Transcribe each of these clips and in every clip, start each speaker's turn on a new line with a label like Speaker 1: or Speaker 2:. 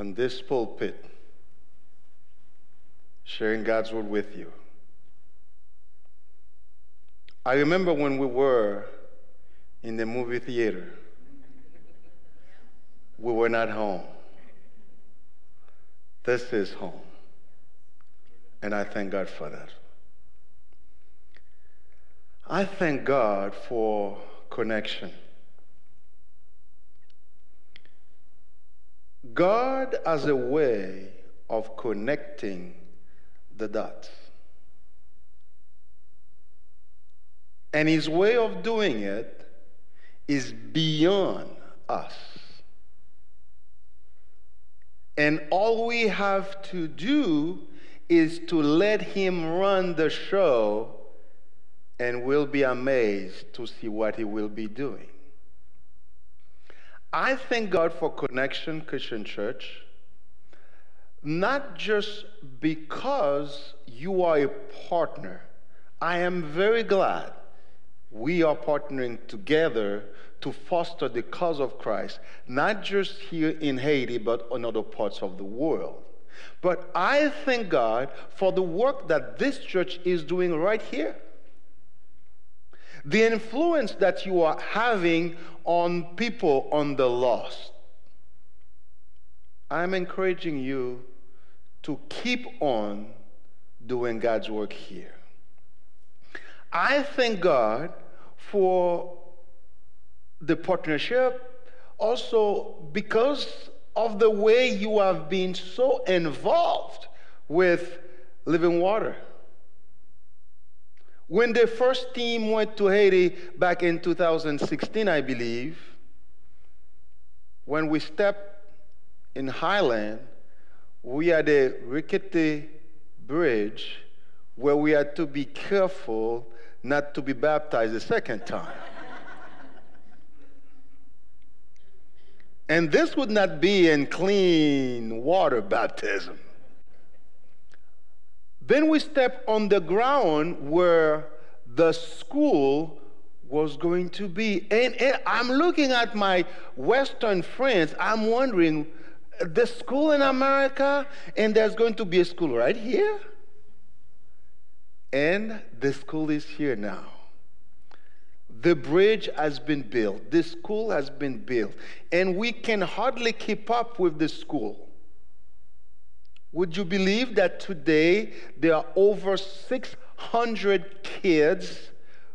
Speaker 1: on this pulpit, sharing God's word with you. I remember when we were in the movie theater, we were not home. This is home. And I thank God for that. I thank God for connection. God has a way of connecting the dots. And his way of doing it is beyond us. And all we have to do is to let him run the show, and we'll be amazed to see what he will be doing. I thank God for Connection Christian Church, not just because you are a partner. I am very glad we are partnering together to foster the cause of Christ, not just here in Haiti, but in other parts of the world. But I thank God for the work that this church is doing right here. The influence that you are having on people on the lost. I'm encouraging you to keep on doing God's work here. I thank God for the partnership also because of the way you have been so involved with living water. When the first team went to Haiti back in 2016, I believe, when we stepped in Highland, we had a rickety bridge where we had to be careful not to be baptized a second time. and this would not be in clean water baptism. Then we step on the ground where the school was going to be. And, and, I'm looking at my Western friends, I'm wondering, the school in America, and there's going to be a school right here? And the school is here now. The bridge has been built, the school has been built, and we can hardly keep up with the school. Would you believe that today there are over 600 kids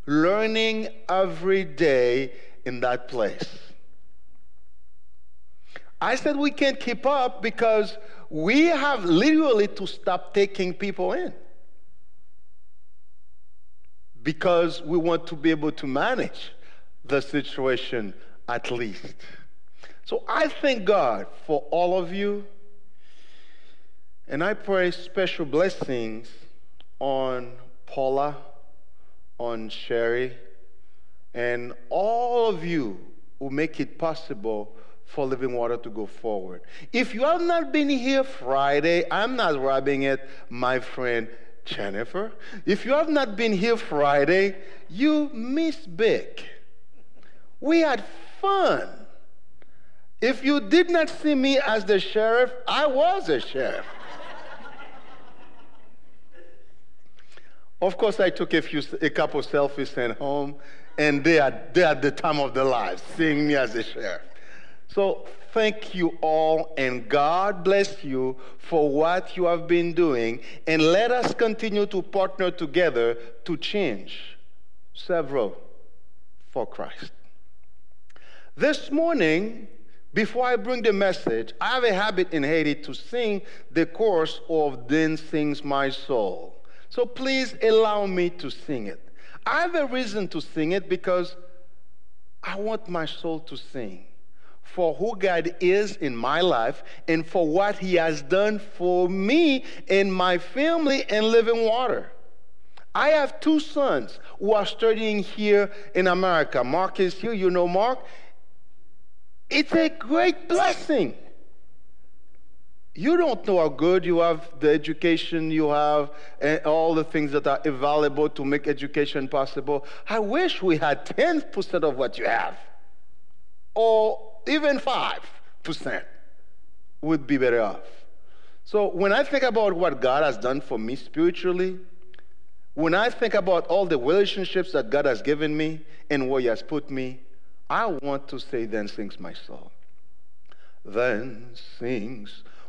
Speaker 1: learning every day in that place? I said we can't keep up because we have literally to stop taking people in because we want to be able to manage the situation at least. So I thank God for all of you. And I pray special blessings on Paula, on Sherry, and all of you who make it possible for living water to go forward. If you have not been here Friday, I'm not rubbing it, my friend Jennifer. If you have not been here Friday, you missed big. We had fun. If you did not see me as the sheriff, I was a sheriff. Of course, I took a few, a couple selfies at home, and they are, they had the time of their lives seeing me as a sheriff. So thank you all, and God bless you for what you have been doing. And let us continue to partner together to change several for Christ. This morning, before I bring the message, I have a habit in Haiti to sing the chorus of Then Sings My Soul. So please allow me to sing it. I have a reason to sing it because I want my soul to sing for who God is in my life and for what He has done for me and my family and living water. I have two sons who are studying here in America. Mark is here, you know Mark. It's a great blessing. You don't know how good you have the education you have and all the things that are available to make education possible. I wish we had 10% of what you have. Or even 5%, would be better off. So when I think about what God has done for me spiritually, when I think about all the relationships that God has given me and where He has put me, I want to say, Then sings my soul. Then sings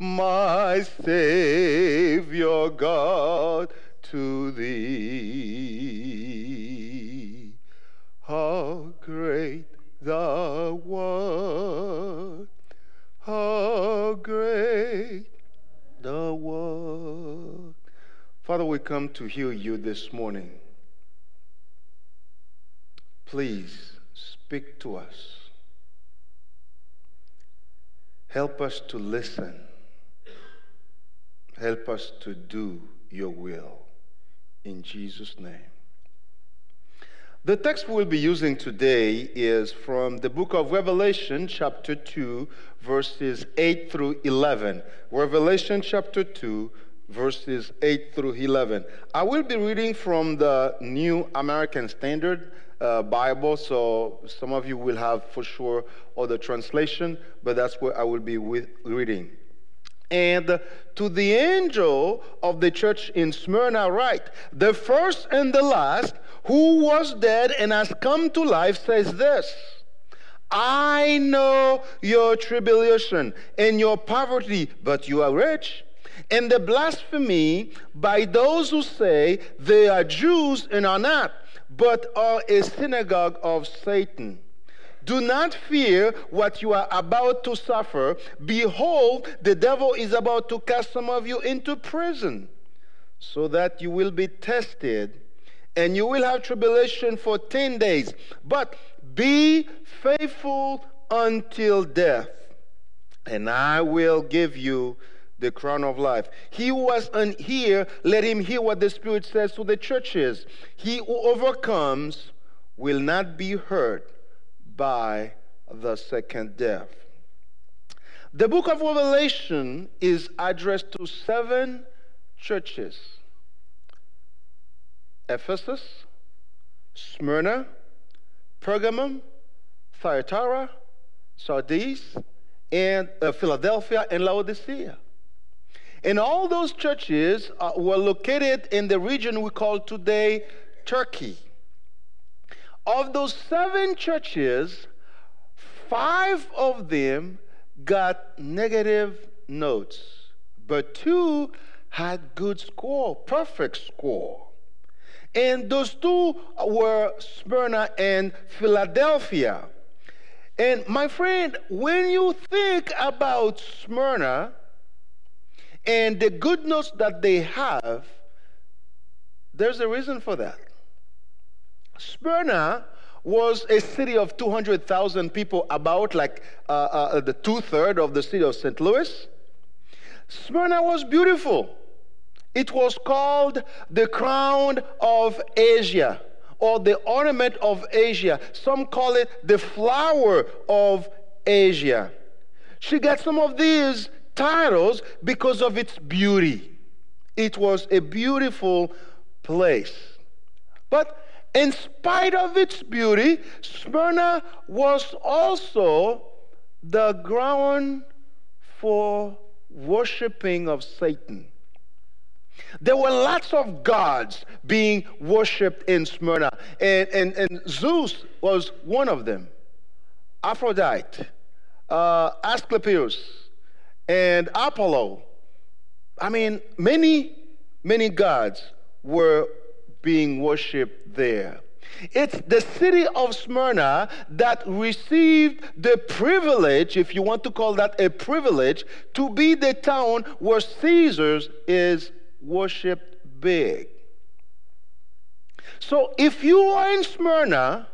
Speaker 1: my Savior God, to thee. How great thou art! How great thou art! Father, we come to hear you this morning. Please speak to us. Help us to listen. Help us to do your will. In Jesus' name. The text we'll be using today is from the book of Revelation, chapter 2, verses 8 through 11. Revelation, chapter 2, verses 8 through 11. I will be reading from the New American Standard uh, Bible, so some of you will have for sure other translation, but that's where I will be with, reading. And to the angel of the church in Smyrna, write the first and the last, who was dead and has come to life, says this I know your tribulation and your poverty, but you are rich. And the blasphemy by those who say they are Jews and are not, but are a synagogue of Satan. Do not fear what you are about to suffer. Behold, the devil is about to cast some of you into prison, so that you will be tested, and you will have tribulation for 10 days. But be faithful until death, and I will give you the crown of life. He who was unhear, let him hear what the Spirit says to the churches. He who overcomes will not be hurt by the second death. The book of Revelation is addressed to seven churches Ephesus, Smyrna, Pergamum, Thyatira, Sardis, and uh, Philadelphia, and Laodicea. And all those churches uh, were located in the region we call today Turkey. Of those seven churches, five of them got negative notes, but two had good score, perfect score. And those two were Smyrna and Philadelphia. And my friend, when you think about Smyrna, and the good notes that they have, there's a reason for that. Smyrna was a city of 200,000 people, about like uh, uh, the two third of the city of St. Louis. Smyrna was beautiful. It was called the crown of Asia or the ornament of Asia. Some call it the flower of Asia. She got some of these titles because of its beauty. It was a beautiful place. But in spite of its beauty, Smyrna was also the ground for worshiping of Satan. There were lots of gods being worshipped in Smyrna, and, and, and Zeus was one of them. Aphrodite, uh, Asclepius, and Apollo. I mean, many, many gods were being worshipped there. It's the city of Smyrna that received the privilege, if you want to call that a privilege, to be the town where Caesar's is worshiped big. So if you are in Smyrna,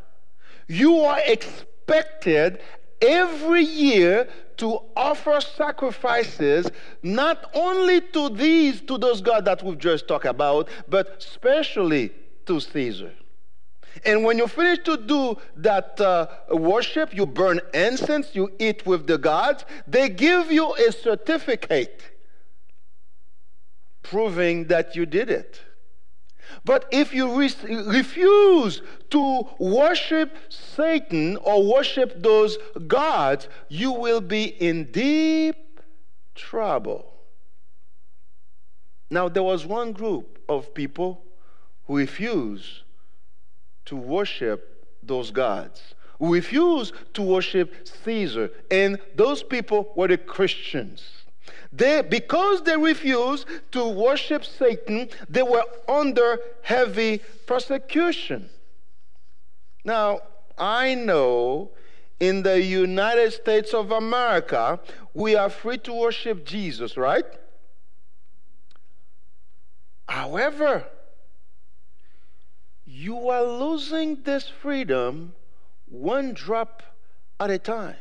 Speaker 1: you are expected every year to offer sacrifices not only to these, to those gods that we've just talked about, but especially to Caesar. And when you finish to do that uh, worship, you burn incense, you eat with the gods, they give you a certificate proving that you did it. But if you re- refuse to worship Satan or worship those gods, you will be in deep trouble. Now, there was one group of people who refused to worship those gods, who refused to worship Caesar, and those people were the Christians. They, because they refused to worship Satan, they were under heavy persecution. Now, I know in the United States of America, we are free to worship Jesus, right? However, you are losing this freedom one drop at a time.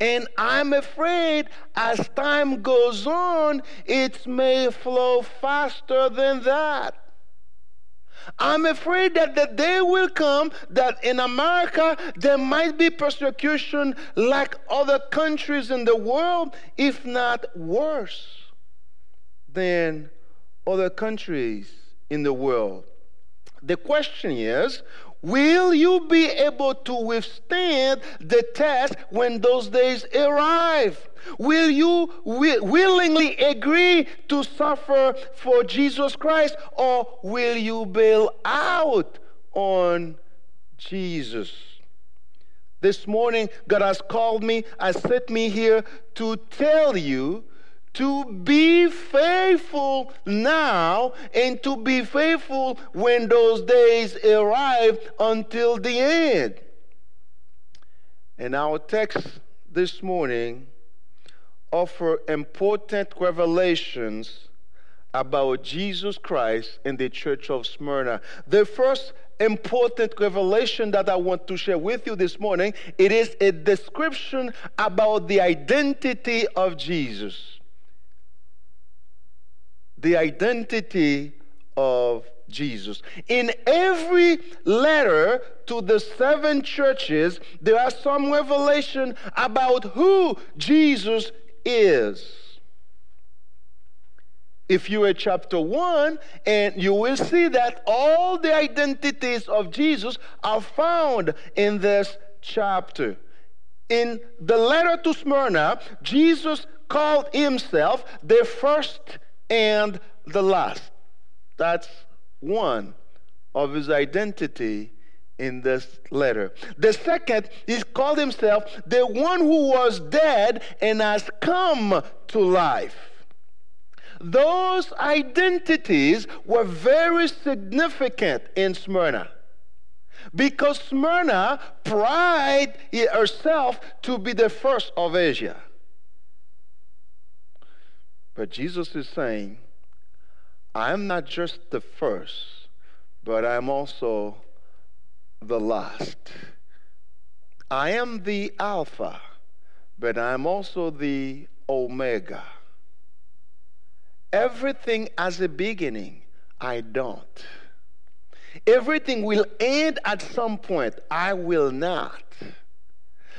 Speaker 1: And I'm afraid as time goes on, it may flow faster than that. I'm afraid that the day will come that in America there might be persecution like other countries in the world, if not worse than other countries in the world. The question is Will you be able to withstand the test when those days arrive? Will you wi- willingly agree to suffer for Jesus Christ or will you bail out on Jesus? This morning, God has called me, has set me here to tell you to be faithful now and to be faithful when those days arrive until the end. And our text this morning offer important revelations about Jesus Christ and the church of Smyrna. The first important revelation that I want to share with you this morning, it is a description about the identity of Jesus the identity of Jesus. In every letter to the seven churches, there are some revelation about who Jesus is. If you read chapter 1, and you will see that all the identities of Jesus are found in this chapter. In the letter to Smyrna, Jesus called himself the first and the last. That's one of his identity in this letter. The second, he called himself the one who was dead and has come to life. Those identities were very significant in Smyrna because Smyrna prided herself to be the first of Asia. But Jesus is saying, I am not just the first, but I am also the last. I am the Alpha, but I am also the Omega. Everything has a beginning, I don't. Everything will end at some point, I will not.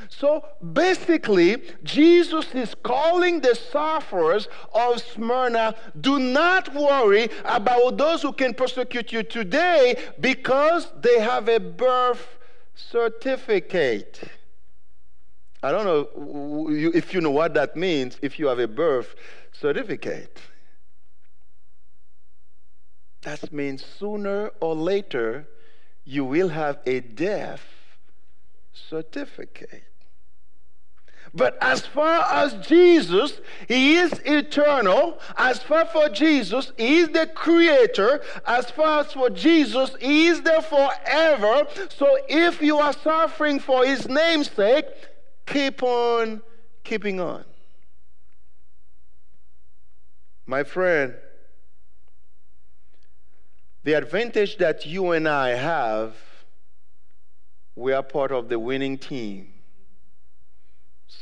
Speaker 1: So basically, Jesus is calling the sufferers of Smyrna do not worry about those who can persecute you today because they have a birth certificate. I don't know if you know what that means if you have a birth certificate. That means sooner or later you will have a death certificate. But as far as Jesus, He is eternal. As far for Jesus, He is the creator. As far as for Jesus, He is there forever. So if you are suffering for His name's sake, keep on keeping on. My friend, the advantage that you and I have, we are part of the winning team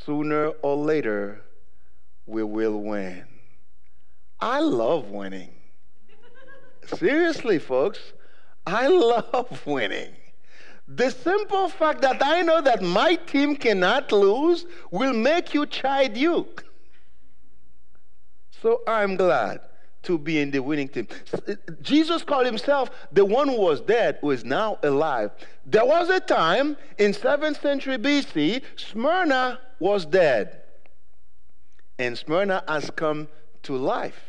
Speaker 1: sooner or later, we will win. I love winning. Seriously, folks, I love winning. The simple fact that I know that my team cannot lose will make you chide you. So I'm glad to be in the winning team. Uh, Jesus called himself the one who was dead, who is now alive. There was a time in 7th century BC, Smyrna was dead. And Smyrna has come to life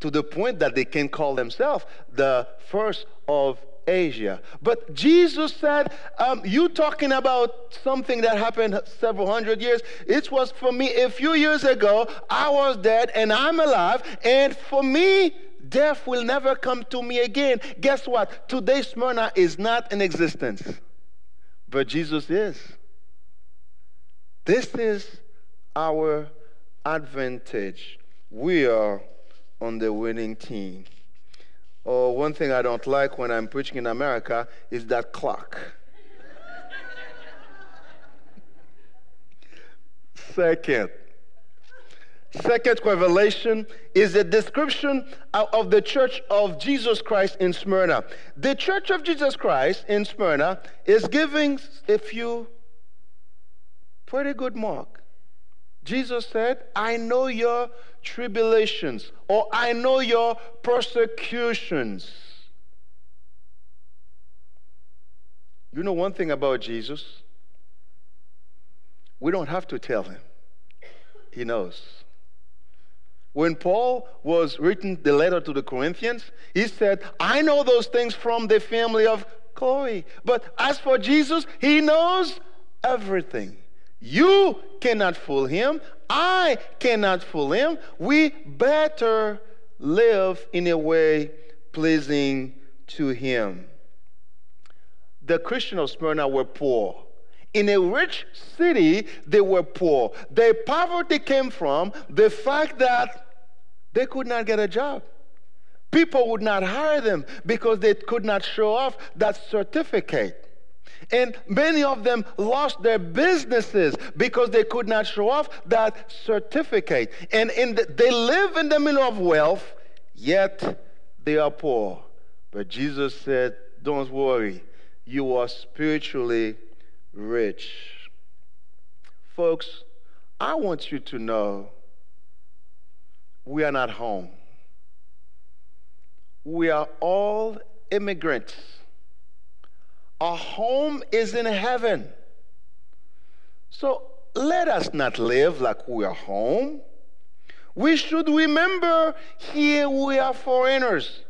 Speaker 1: to the point that they can call themselves the first of Asia. But Jesus said, um, You talking about something that happened several hundred years? It was for me a few years ago. I was dead and I'm alive. And for me, death will never come to me again. Guess what? Today, Smyrna is not in existence, but Jesus is. This is our advantage. We are on the winning team. Oh, one thing I don't like when I'm preaching in America is that clock. Second, second revelation is a description of the church of Jesus Christ in Smyrna. The church of Jesus Christ in Smyrna is giving a few pretty good mark. Jesus said, I know your tribulations, or I know your persecutions. You know one thing about Jesus? We don't have to tell him, he knows. When Paul was written the letter to the Corinthians, he said, I know those things from the family of Chloe. But as for Jesus, he knows everything. You cannot fool him. I cannot fool him. We better live in a way pleasing to him. The Christians of Smyrna were poor. In a rich city, they were poor. Their poverty came from the fact that they could not get a job. People would not hire them because they could not show off that certificate. And many of them lost their businesses because they could not show off that certificate. And the, they live in the middle of wealth, yet they are poor. But Jesus said, Don't worry, you are spiritually rich. Folks, I want you to know we are not home. We are all immigrants our home is in heaven. So let us not live like we are home. We should remember here we are foreigners.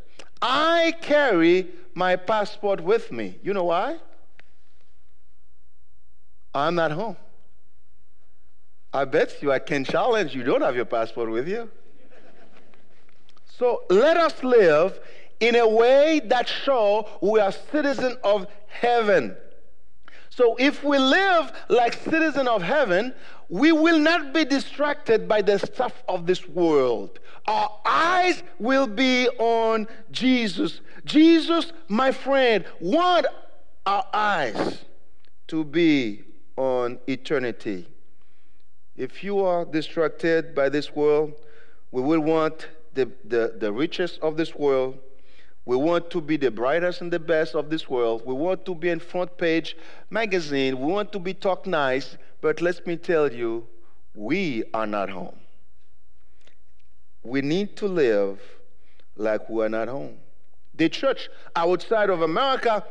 Speaker 1: I carry my passport with me. You know why? I'm not home. I bet you I can challenge you don't have your passport with you. So let us live in a way that show we are citizens of heaven. So if we live like citizens of heaven, we will not be distracted by the stuff of this world. Our eyes will be on Jesus. Jesus, my friend, want our eyes to be on eternity. If you are distracted by this world, we will want the, the, the riches of this world we want to be the brightest and the best of this world. We want to be in front page magazine. We want to be talk nice. But let me tell you, we are not home. We need to live like we are not home. The church outside of America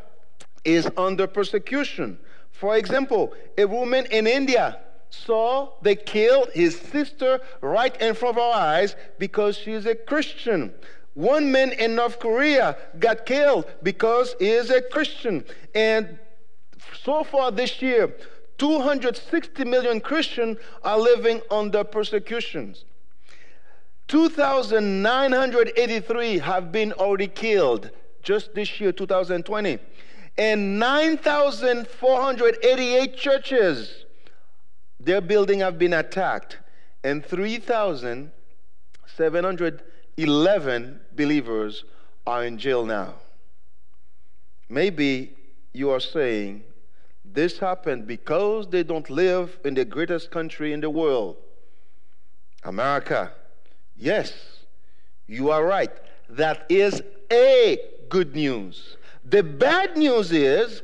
Speaker 1: is under persecution. For example, a woman in India saw they killed his sister right in front of our eyes because she's a Christian. One man in North Korea got killed because he is a Christian. And so far this year, 260 million Christians are living under persecutions. 2,983 have been already killed just this year, 2020. And 9,488 churches, their building have been attacked. And 3,700 11 believers are in jail now. Maybe you are saying, This happened because they don't live in the greatest country in the world, America. Yes, you are right. That is a good news. The bad news is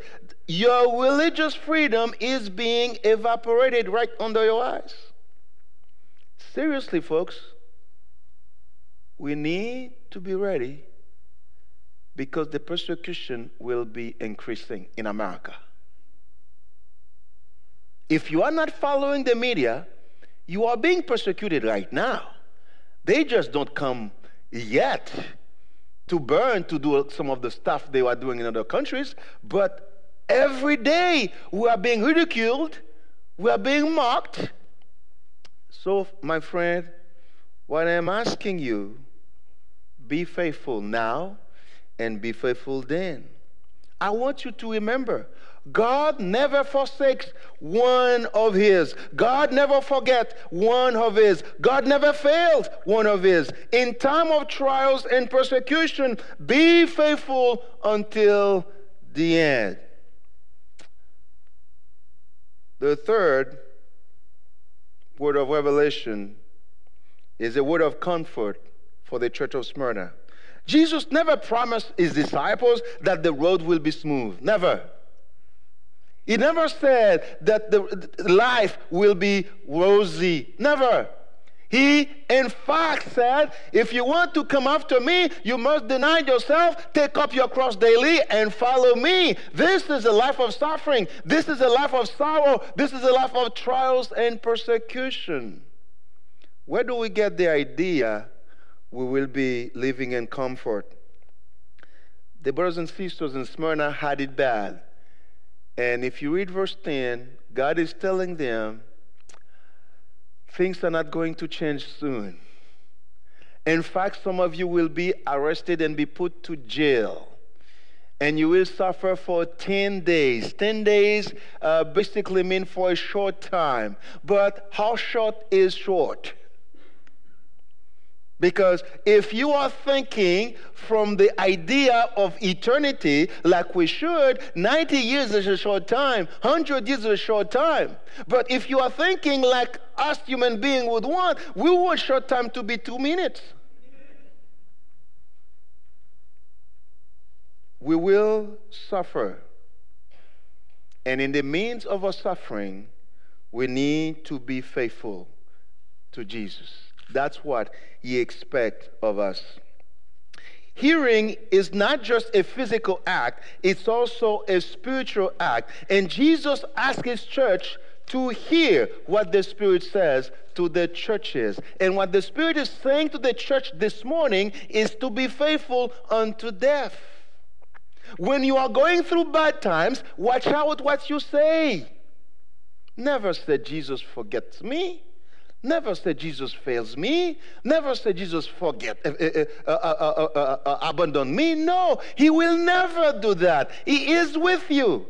Speaker 1: your religious freedom is being evaporated right under your eyes. Seriously, folks, we need to be ready because the persecution will be increasing in America. If you are not following the media, you are being persecuted right now. They just don't come yet to burn to do some of the stuff they are doing in other countries, but every day we are being ridiculed, we are being mocked. So, my friend, what I'm asking you, be faithful now and be faithful then. I want you to remember God never forsakes one of his. God never forgets one of his. God never fails one of his. In time of trials and persecution, be faithful until the end. The third word of revelation is a word of comfort for the church of Smyrna. Jesus never promised his disciples that the road will be smooth. Never. He never said that the life will be rosy. Never. He, in fact, said, If you want to come after me, you must deny yourself, take up your cross daily, and follow me. This is a life of suffering. This is a life of sorrow. This is a life of trials and persecution. Where do we get the idea we will be living in comfort? The brothers and sisters in Smyrna had it bad. And if you read verse 10, God is telling them things are not going to change soon. In fact, some of you will be arrested and be put to jail. And you will suffer for 10 days. 10 days uh, basically mean for a short time. But how short is short? Because if you are thinking from the idea of eternity like we should, 90 years is a short time, 100 years is a short time. But if you are thinking like us human beings would want, we want short time to be two minutes. We will suffer. And in the means of our suffering, we need to be faithful to Jesus. That's what he expects of us. Hearing is not just a physical act, it's also a spiritual act. And Jesus asked his church to hear what the Spirit says to the churches. And what the Spirit is saying to the church this morning is to be faithful unto death. When you are going through bad times, watch out what you say. Never said Jesus forgets me. Never say Jesus fails me. Never say Jesus forget, uh, uh, uh, abandon me. No, he will never do that. He is with you.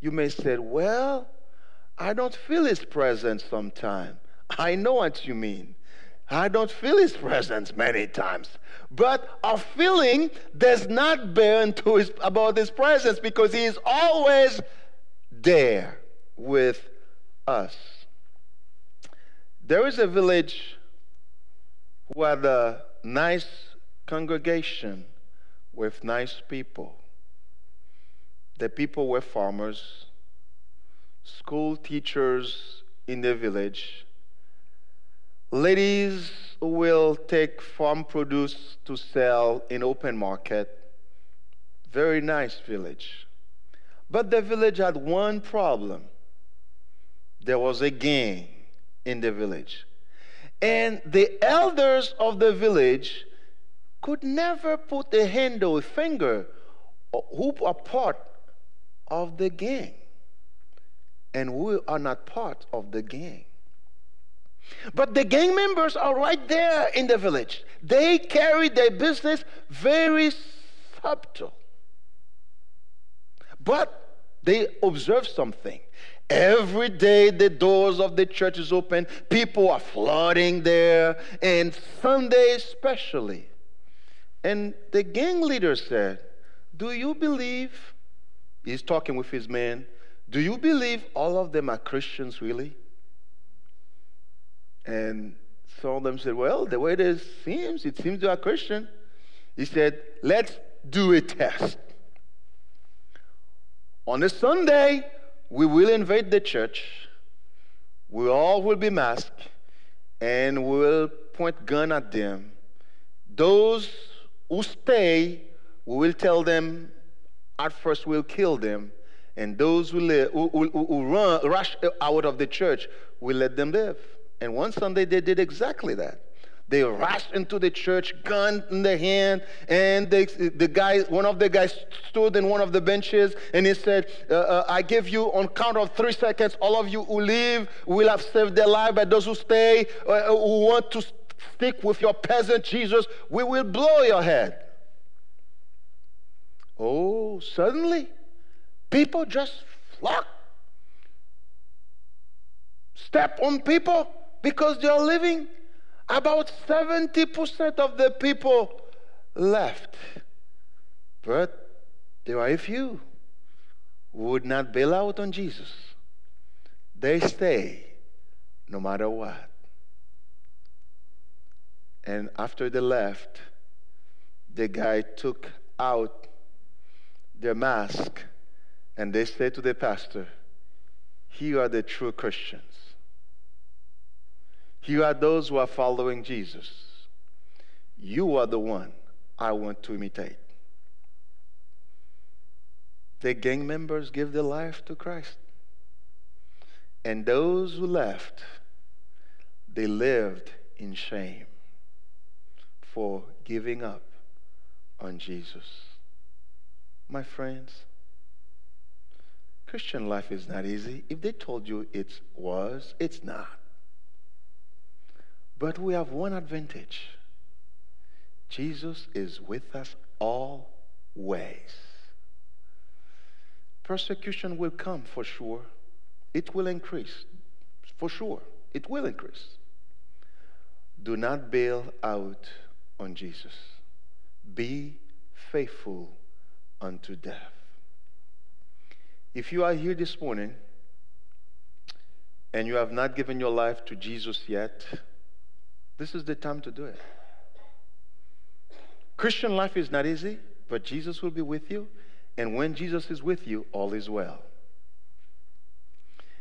Speaker 1: You may say, well, I don't feel his presence sometimes. I know what you mean. I don't feel his presence many times. But our feeling does not bear into his, about his presence because he is always there with us. There is a village who had a nice congregation with nice people. The people were farmers, school teachers in the village, ladies who will take farm produce to sell in open market. Very nice village. But the village had one problem there was a gang in the village. And the elders of the village could never put a hand or a finger or who are part of the gang. And we are not part of the gang. But the gang members are right there in the village. They carry their business very subtle. But they observe something. Every day the doors of the church is open. People are flooding there, and Sunday especially. And the gang leader said, Do you believe? He's talking with his men. Do you believe all of them are Christians, really? And some of them said, Well, the way it seems, it seems they are Christian. He said, Let's do a test. On a Sunday, we will invade the church. We all will be masked and we'll point gun at them. Those who stay, we will tell them at first we'll kill them. And those who, live, who, who, who run, rush out of the church, we'll let them live. And one Sunday they did exactly that. They rushed into the church, gun in their hand, and they, the guy, one of the guys stood in one of the benches, and he said, uh, uh, "I give you on count of three seconds. All of you who leave will have saved their life, but those who stay, uh, uh who want to stick with your peasant Jesus, we will blow your head." Oh, suddenly, people just flock, step on people because they are living about 70% of the people left. But there are a few who would not bail out on Jesus. They stay no matter what. And after they left, the guy took out their mask and they said to the pastor, Here are the true Christians. You are those who are following Jesus. You are the one I want to imitate. The gang members give their life to Christ. And those who left, they lived in shame for giving up on Jesus. My friends, Christian life is not easy. If they told you it was, it's not. But we have one advantage Jesus is with us always. Persecution will come for sure, it will increase for sure. It will increase. Do not bail out on Jesus. Be faithful unto death. If you are here this morning and you have not given your life to Jesus yet, this is the time to do it. Christian life is not easy, but Jesus will be with you. And when Jesus is with you, all is well.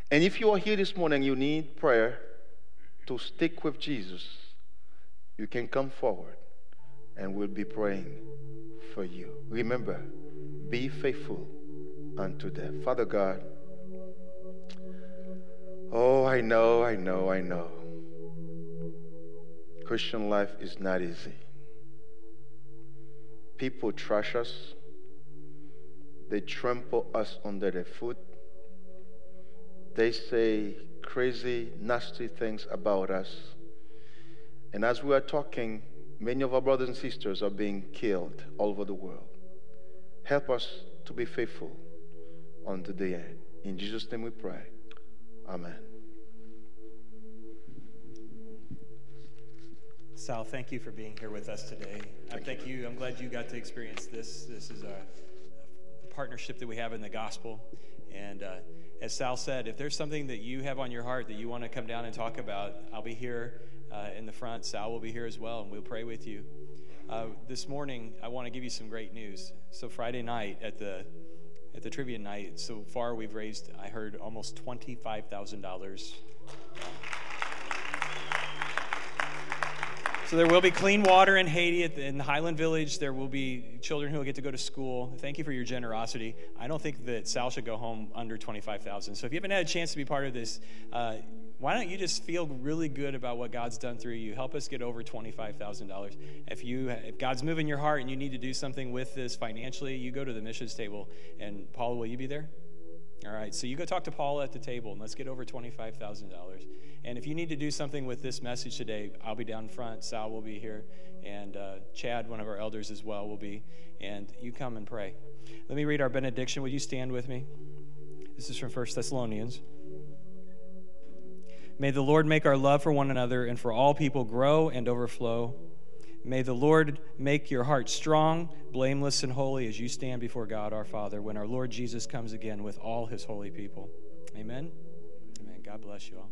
Speaker 1: And if you are here this morning, you need prayer to stick with Jesus, you can come forward and we'll be praying for you. Remember, be faithful unto death. Father God, oh, I know, I know, I know. Christian life is not easy. People trash us, they trample us under their foot, they say crazy, nasty things about us. And as we are talking, many of our brothers and sisters are being killed all over the world. Help us to be faithful unto the end. In Jesus' name we pray. Amen.
Speaker 2: Sal, thank you for being here with us today. Thank, thank you. you. I'm glad you got to experience this. This is a, partnership that we have in the gospel. And uh, as Sal said, if there's something that you have on your heart that you want to come down and talk about, I'll be here uh, in the front. Sal will be here as well, and we'll pray with you. Uh, this morning, I want to give you some great news. So Friday night at the at the trivia night, so far we've raised, I heard, almost twenty-five thousand dollars. So there will be clean water in Haiti in the Highland Village. There will be children who will get to go to school. Thank you for your generosity. I don't think that Sal should go home under 25,000. So if you haven't had a chance to be part of this, uh, why don't you just feel really good about what God's done through you? Help us get over $25,000. If you if God's moving your heart and you need to do something with this financially, you go to the missions table and Paul, will you be there? All right, so you go talk to Paul at the table and let's get over $25,000. And if you need to do something with this message today, I'll be down front. Sal will be here. And uh, Chad, one of our elders as well, will be. And you come and pray. Let me read our benediction. Would you stand with me? This is from 1 Thessalonians. May the Lord make our love for one another and for all people grow and overflow May the Lord make your heart strong, blameless, and holy as you stand before God our Father when our Lord Jesus comes again with all his holy people. Amen. Amen. God bless you all.